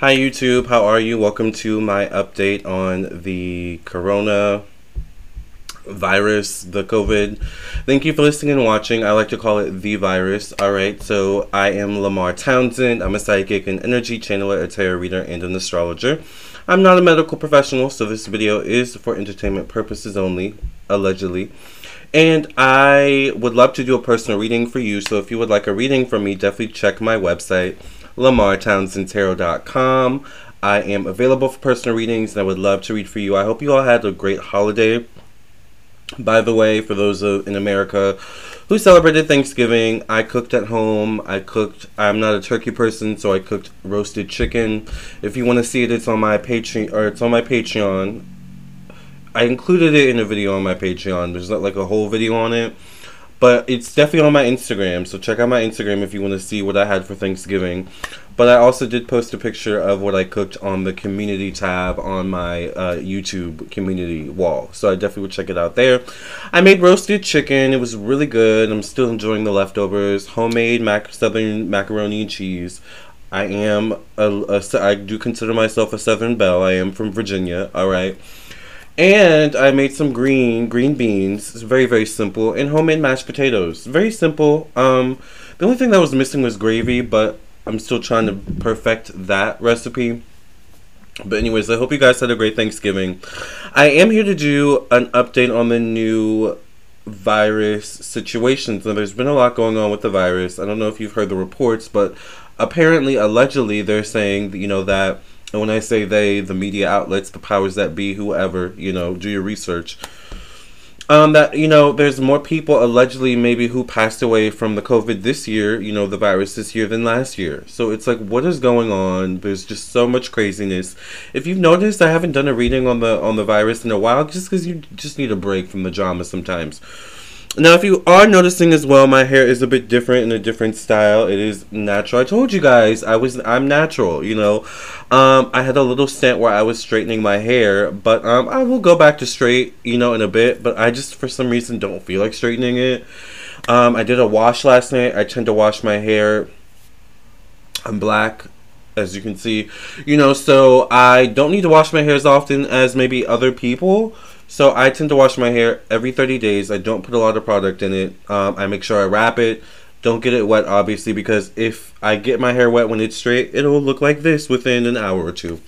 Hi YouTube, how are you? Welcome to my update on the corona virus, the COVID. Thank you for listening and watching. I like to call it the virus. Alright, so I am Lamar Townsend. I'm a psychic, an energy channeler, a tarot reader, and an astrologer. I'm not a medical professional, so this video is for entertainment purposes only, allegedly. And I would love to do a personal reading for you, so if you would like a reading from me, definitely check my website lamartownsendtarot.com. I am available for personal readings and I would love to read for you. I hope you all had a great holiday. By the way, for those in America who celebrated Thanksgiving, I cooked at home. I cooked, I'm not a turkey person, so I cooked roasted chicken. If you want to see it, it's on my Patreon, or it's on my Patreon. I included it in a video on my Patreon. There's not like a whole video on it. But it's definitely on my Instagram, so check out my Instagram if you want to see what I had for Thanksgiving. But I also did post a picture of what I cooked on the community tab on my uh, YouTube community wall. So I definitely would check it out there. I made roasted chicken. It was really good. I'm still enjoying the leftovers. Homemade mac southern macaroni and cheese. I am a, a I do consider myself a Southern Belle. I am from Virginia. All right. And I made some green green beans. It's very very simple and homemade mashed potatoes. Very simple. Um, the only thing that was missing was gravy, but I'm still trying to perfect that recipe. But anyways, I hope you guys had a great Thanksgiving. I am here to do an update on the new virus situations. Now, there's been a lot going on with the virus. I don't know if you've heard the reports, but apparently, allegedly, they're saying, you know, that and when I say they, the media outlets, the powers that be, whoever, you know, do your research. Um, that you know, there's more people allegedly maybe who passed away from the COVID this year, you know, the virus this year than last year. So it's like, what is going on? There's just so much craziness. If you've noticed, I haven't done a reading on the on the virus in a while, just because you just need a break from the drama sometimes. Now, if you are noticing as well, my hair is a bit different in a different style. It is natural. I told you guys I was I'm natural. You know, um, I had a little stint where I was straightening my hair, but um, I will go back to straight. You know, in a bit. But I just for some reason don't feel like straightening it. Um, I did a wash last night. I tend to wash my hair. I'm black as you can see you know so i don't need to wash my hair as often as maybe other people so I tend to wash my hair every 30 days. I don't put a lot of product in it. Um, I make sure I wrap it. Don't get it wet, obviously, because if I get my hair wet when it's straight, it'll look like this within an hour or two.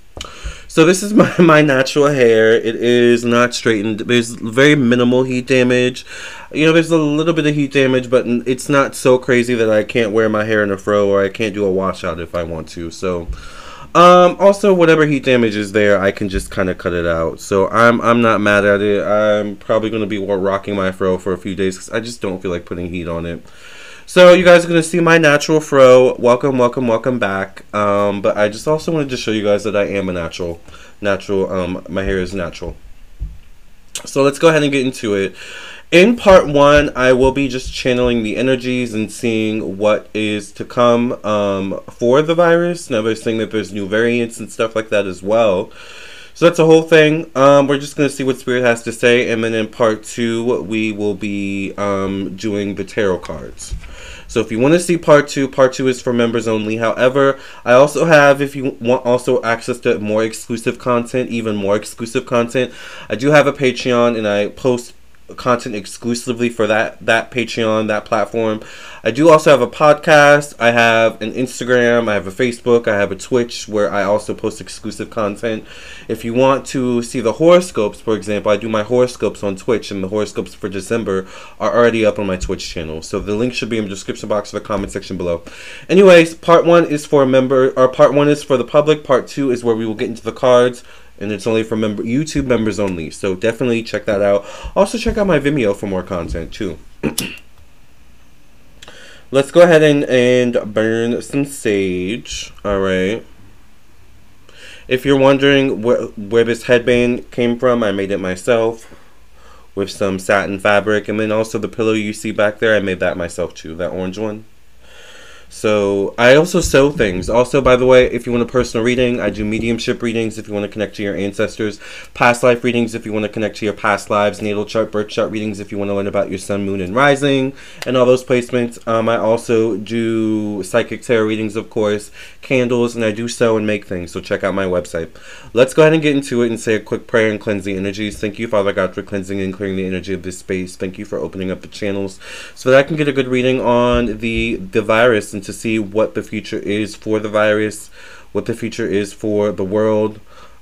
So this is my, my natural hair. It is not straightened. There's very minimal heat damage. You know, there's a little bit of heat damage, but it's not so crazy that I can't wear my hair in a fro or I can't do a washout if I want to. So um, also, whatever heat damage is there, I can just kind of cut it out. So I'm I'm not mad at it. I'm probably going to be rocking my fro for a few days because I just don't feel like putting heat on it. So you guys are going to see my natural fro. Welcome, welcome, welcome back. Um, but I just also wanted to show you guys that I am a natural. Natural, um, my hair is natural. So let's go ahead and get into it. In part one, I will be just channeling the energies and seeing what is to come um, for the virus. Now, they're saying that there's new variants and stuff like that as well. So that's the whole thing. Um, we're just going to see what Spirit has to say. And then in part two, we will be um, doing the tarot cards. So if you want to see part two, part two is for members only. However, I also have, if you want also access to more exclusive content, even more exclusive content, I do have a Patreon and I post content exclusively for that that Patreon, that platform. I do also have a podcast. I have an Instagram. I have a Facebook. I have a Twitch where I also post exclusive content. If you want to see the horoscopes, for example, I do my horoscopes on Twitch, and the horoscopes for December are already up on my Twitch channel. So the link should be in the description box or the comment section below. Anyways, part one is for a member, or part one is for the public. Part two is where we will get into the cards and it's only for member YouTube members only. So definitely check that out. Also check out my Vimeo for more content too. Let's go ahead and, and burn some sage. Alright. If you're wondering wh where this headband came from, I made it myself with some satin fabric. And then also the pillow you see back there, I made that myself too, that orange one. So I also sew things. Also, by the way, if you want a personal reading, I do mediumship readings if you want to connect to your ancestors, past life readings if you want to connect to your past lives, natal chart, birth chart readings if you want to learn about your sun, moon, and rising, and all those placements. Um, I also do psychic tarot readings, of course, candles, and I do sew and make things. So check out my website. Let's go ahead and get into it and say a quick prayer and cleanse the energies. Thank you, Father God, for cleansing and clearing the energy of this space. Thank you for opening up the channels so that I can get a good reading on the the virus and to see what the future is for the virus, what the future is for the world,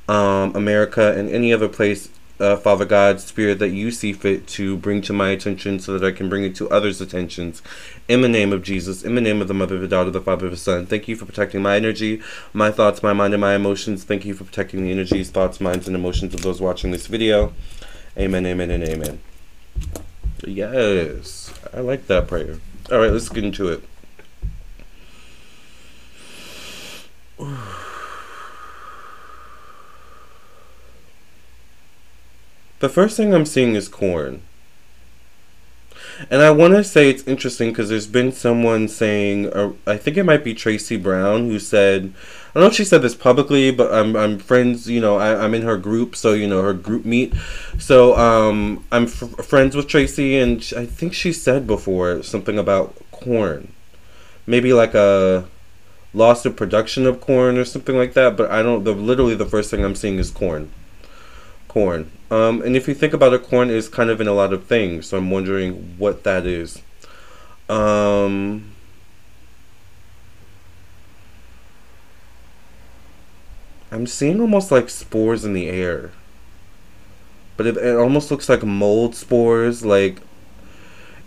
um, America, and any other place, uh, Father God, Spirit, that you see fit to bring to my attention so that I can bring it to others' attentions. In the name of Jesus, in the name of the Mother, the Daughter, the Father, the Son, thank you for protecting my energy, my thoughts, my mind, and my emotions. Thank you for protecting the energies, thoughts, minds, and emotions of those watching this video. Amen, amen, and amen. Yes, I like that prayer. All right, let's get into it. The first thing I'm seeing is corn. And I want to say it's interesting because there's been someone saying, uh, I think it might be Tracy Brown, who said, I don't know if she said this publicly, but I'm, I'm friends, you know, I, I'm in her group, so, you know, her group meet. So um, I'm friends with Tracy, and I think she said before something about corn. Maybe like a loss of production of corn or something like that, but I don't, the literally the first thing I'm seeing is corn. Corn. Um, and if you think about it, corn is kind of in a lot of things, so I'm wondering what that is. Um, I'm seeing almost like spores in the air. But it, it almost looks like mold spores, like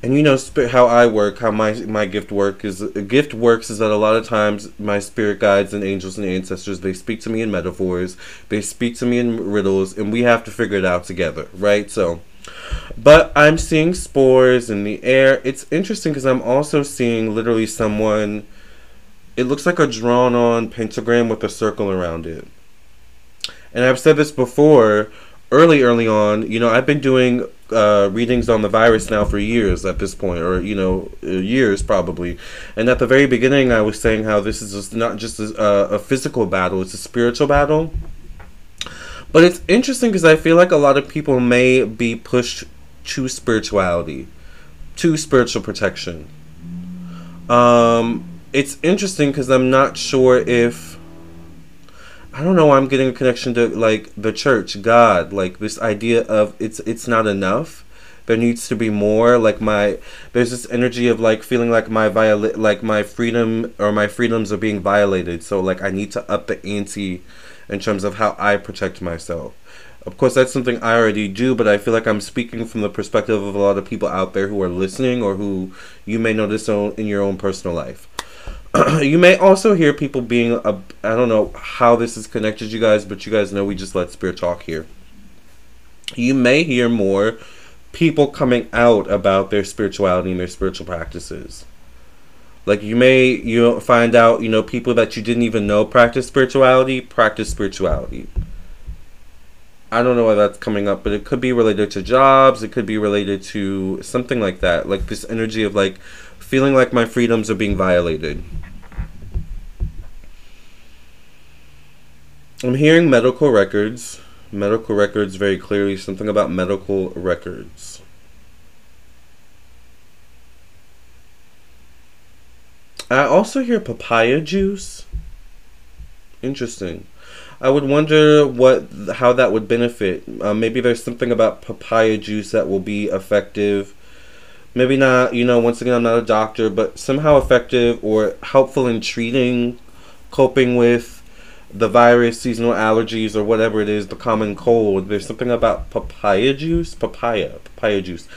and you know how I work, how my my gift work is. Gift works is that a lot of times my spirit guides and angels and ancestors they speak to me in metaphors, they speak to me in riddles, and we have to figure it out together, right? So, but I'm seeing spores in the air. It's interesting because I'm also seeing literally someone. It looks like a drawn on pentagram with a circle around it. And I've said this before, early, early on. You know, I've been doing uh, readings on the virus now for years at this point, or you know, uh, years probably. And at the very beginning, I was saying how this is just not just a, a physical battle; it's a spiritual battle. But it's interesting because I feel like a lot of people may be pushed to spirituality, to spiritual protection. Um, it's interesting because I'm not sure if I don't know. Why I'm getting a connection to like the church, God, like this idea of it's it's not enough. There needs to be more. Like my there's this energy of like feeling like my viola- like my freedom or my freedoms are being violated. So like I need to up the ante in terms of how I protect myself. Of course, that's something I already do, but I feel like I'm speaking from the perspective of a lot of people out there who are listening or who you may notice in your own personal life. you may also hear people being I don't know how this is connected you guys but you guys know we just let spirit talk here you may hear more people coming out about their spirituality and their spiritual practices like you may you find out you know people that you didn't even know practice spirituality practice spirituality I don't know why that's coming up, but it could be related to jobs. It could be related to something like that, like this energy of like feeling like my freedoms are being violated. I'm hearing medical records. Medical records very clearly. Something about medical records. I also hear papaya juice. Interesting. I would wonder what how that would benefit. Uh, maybe there's something about papaya juice that will be effective maybe not, you know, once again, I'm not a doctor, but somehow effective or helpful in treating, coping with the virus, seasonal allergies, or whatever it is, the common cold. There's something about papaya juice, papaya, papaya juice.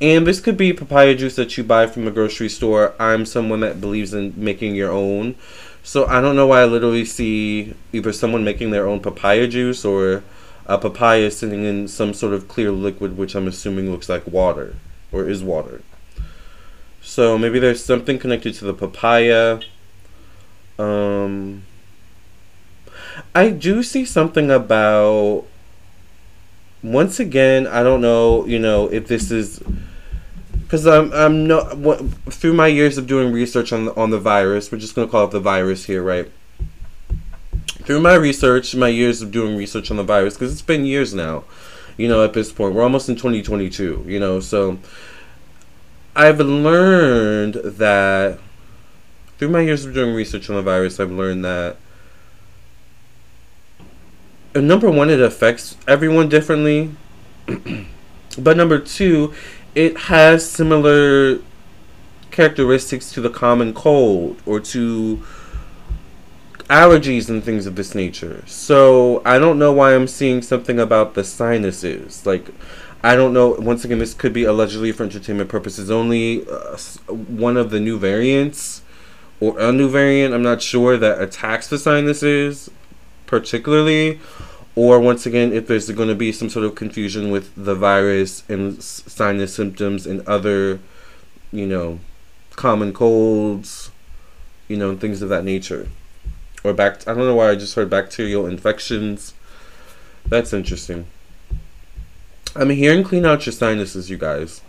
And this could be papaya juice that you buy from the grocery store. I'm someone that believes in making your own. So I don't know why I literally see either someone making their own papaya juice or a papaya sitting in some sort of clear liquid, which I'm assuming looks like water or is water. So maybe there's something connected to the papaya. Um, I do see something about. Once again, I don't know, you know, if this is because I'm I'm no what, through my years of doing research on on the virus. We're just gonna call it the virus here, right? Through my research, my years of doing research on the virus, because it's been years now. You know, at this point, we're almost in 2022. You know, so I've learned that through my years of doing research on the virus, I've learned that number one, it affects everyone differently. but number two, it has similar characteristics to the common cold or to allergies and things of this nature. So I don't know why I'm seeing something about the sinuses. Like, I don't know. Once again, this could be allegedly for entertainment purposes only. Uh, one of the new variants or a new variant, I'm not sure, that attacks the sinuses particularly. Or once again, if there's going to be some sort of confusion with the virus and sinus symptoms and other, you know, common colds, you know, things of that nature or back. I don't know why I just heard bacterial infections. That's interesting. I'm hearing clean out your sinuses, you guys.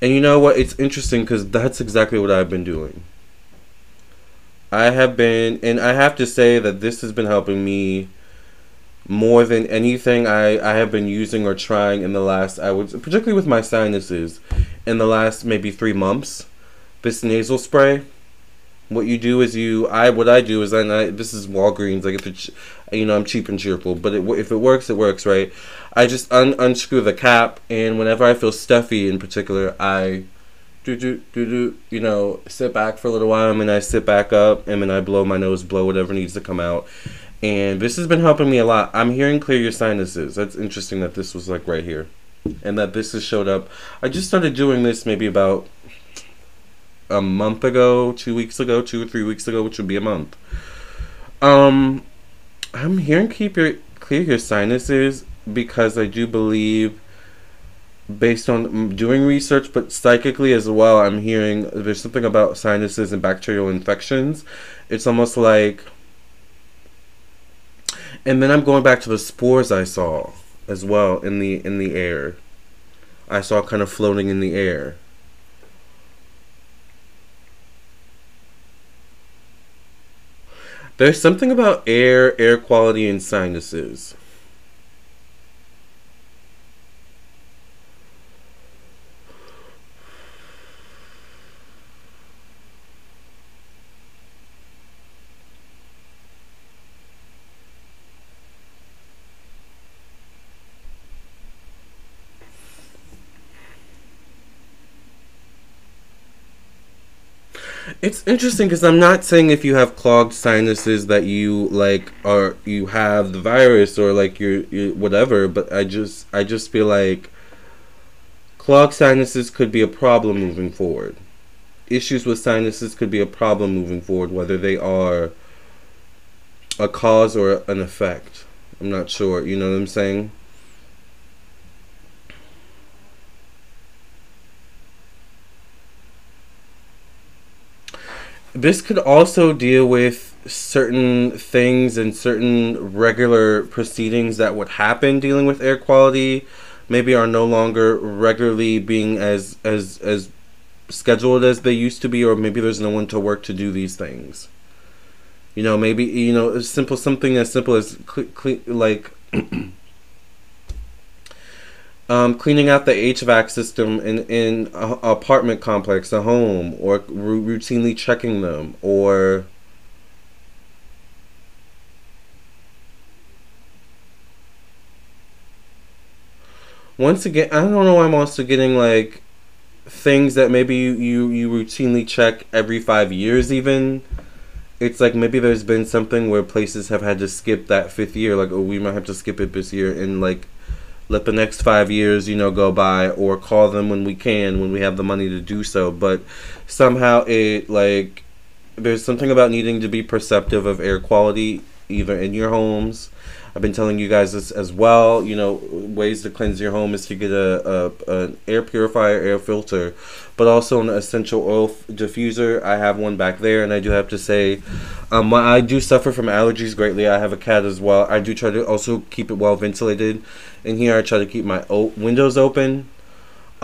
And you know what? It's interesting because that's exactly what I've been doing. I have been, and I have to say that this has been helping me more than anything I, I have been using or trying in the last, I would, particularly with my sinuses, in the last maybe three months. This nasal spray what you do is you I what I do is I, I this is Walgreens like if it's you know I'm cheap and cheerful but it, if it works it works right I just un- unscrew the cap and whenever I feel stuffy in particular I do do do do you know sit back for a little while and then I sit back up and then I blow my nose blow whatever needs to come out. And this has been helping me a lot. I'm hearing clear your sinuses. That's interesting that this was like right here and that this has showed up. I just started doing this maybe about a month ago, two weeks ago, two or three weeks ago, which would be a month. Um, I'm hearing keep your clear your sinuses because I do believe, based on mm, doing research, but psychically as well, I'm hearing there's something about sinuses and bacterial infections. It's almost like, and then I'm going back to the spores I saw as well in the in the air. I saw kind of floating in the air. There's something about air, air quality, and sinuses. It's interesting because I'm not saying if you have clogged sinuses that you like are you have the virus or like you're, you're whatever, but I just I just feel like clogged sinuses could be a problem moving forward. Issues with sinuses could be a problem moving forward, whether they are a cause or an effect. I'm not sure. You know what I'm saying? This could also deal with certain things and certain regular proceedings that would happen dealing with air quality maybe are no longer regularly being as as as scheduled as they used to be or maybe there's no one to work to do these things. You know maybe you know simple something as simple as cl- cl- like um, cleaning out the HVAC system in in a, apartment complex, a home, or r- routinely checking them, or once again, I don't know. Why I'm also getting like things that maybe you, you you routinely check every five years, even. It's like maybe there's been something where places have had to skip that fifth year, like oh we might have to skip it this year, and like let the next five years, you know, go by, or call them when we can, when we have the money to do so. But somehow it like there's something about needing to be perceptive of air quality, either in your homes. I've been telling you guys this as well. You know, ways to cleanse your home is to get a, a an air purifier, air filter, but also an essential oil diffuser. I have one back there, and I do have to say, um, I do suffer from allergies greatly. I have a cat as well. I do try to also keep it well ventilated. In here, I try to keep my windows open.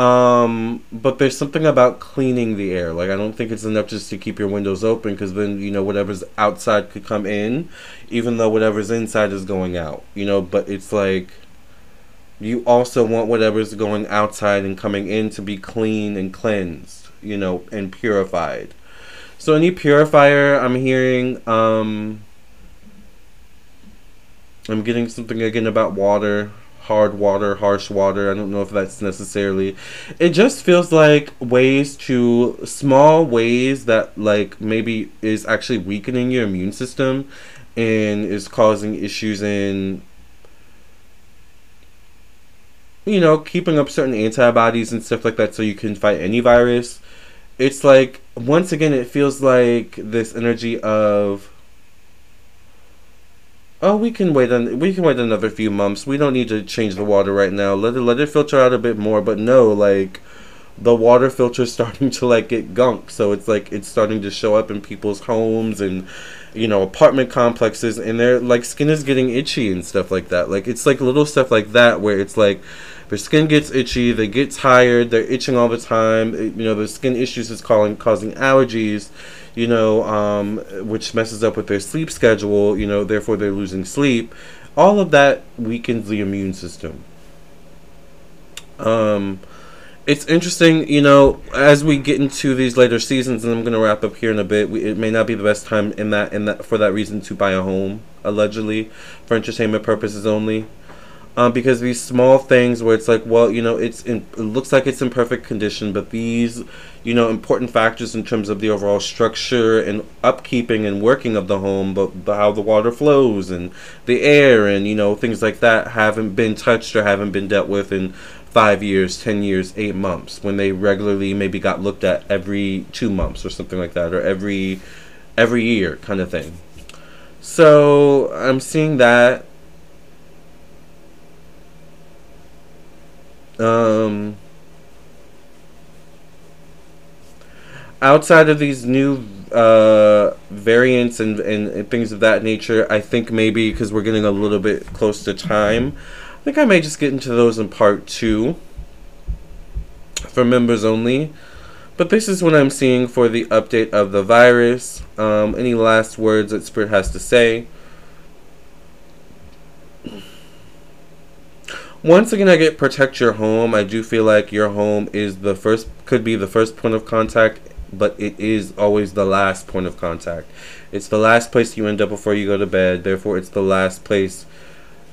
Um, but there's something about cleaning the air. Like I don't think it's enough just to keep your windows open because then you know whatever's outside could come in, even though whatever's inside is going out. You know, but it's like you also want whatever's going outside and coming in to be clean and cleansed. You know, and purified. So any purifier I'm hearing, um, I'm getting something again about water hard water, harsh water. I don't know if that's necessarily. It just feels like ways to small ways that like maybe is actually weakening your immune system and is causing issues in you know, keeping up certain antibodies and stuff like that so you can fight any virus. It's like once again it feels like this energy of oh, we can wait on we can wait another few months. We don't need to change the water right now. Let it let it filter out a bit more. But no, like the water filter is starting to like get gunk. So it's like it's starting to show up in people's homes and you know apartment complexes, and their like skin is getting itchy and stuff like that. Like it's like little stuff like that where it's like their skin gets itchy, they get tired, they're itching all the time. It, you know, the skin issues is calling causing allergies you know, um, which messes up with their sleep schedule, you know, therefore they're losing sleep. All of that weakens the immune system. Um, it's interesting, you know, as we get into these later seasons, and I'm going to wrap up here in a bit. We, it may not be the best time in that in that for that reason to buy a home, allegedly, for entertainment purposes only um, because these small things where it's like, well, you know, it's in, it looks like it's in perfect condition, but these, you know, important factors in terms of the overall structure and upkeeping and working of the home, but the, how the water flows and the air and you know things like that haven't been touched or haven't been dealt with in five years, ten years, eight months when they regularly maybe got looked at every two months or something like that or every every year kind of thing. So I'm seeing that Um, outside of these new uh, variants and, and, things of that nature, I think maybe because we're getting a little bit close to time, I think I may just get into those in part two for members only. But this is what I'm seeing for the update of the virus. Um, any last words that Spirit has to say? Once again, I get protect your home. I do feel like your home is the first, could be the first point of contact, but it is always the last point of contact. It's the last place you end up before you go to bed. Therefore, it's the last place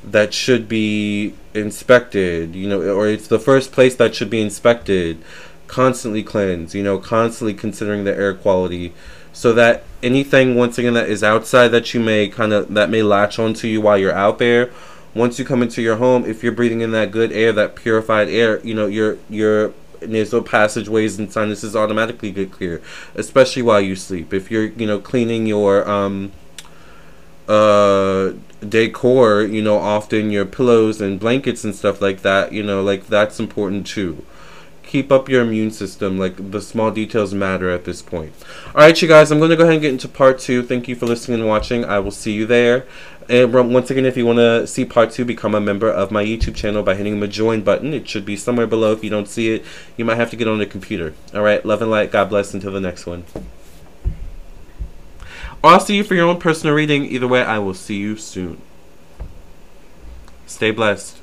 that should be inspected, you know, or it's the first place that should be inspected, constantly cleansed, you know, constantly considering the air quality so that anything once again that is outside that you may kind of that may latch onto you while you're out there once you come into your home, if you're breathing in that good air, that purified air, you know, your your nasal passageways and sinuses automatically get clear, especially while you sleep. If you're, you know, cleaning your um uh decor, you know, often your pillows and blankets and stuff like that, you know, like that's important too keep up your immune system. Like the small details matter at this point. All right, you guys, I'm going to go ahead and get into part two. Thank you for listening and watching. I will see you there. And once again, if you want to see part two, become a member of my YouTube channel by hitting the join button. It should be somewhere below. If you don't see it, you might have to get on the computer. All right, love and light. God bless. Until the next one. Or I'll see you for your own personal reading. Either way, I will see you soon. Stay blessed.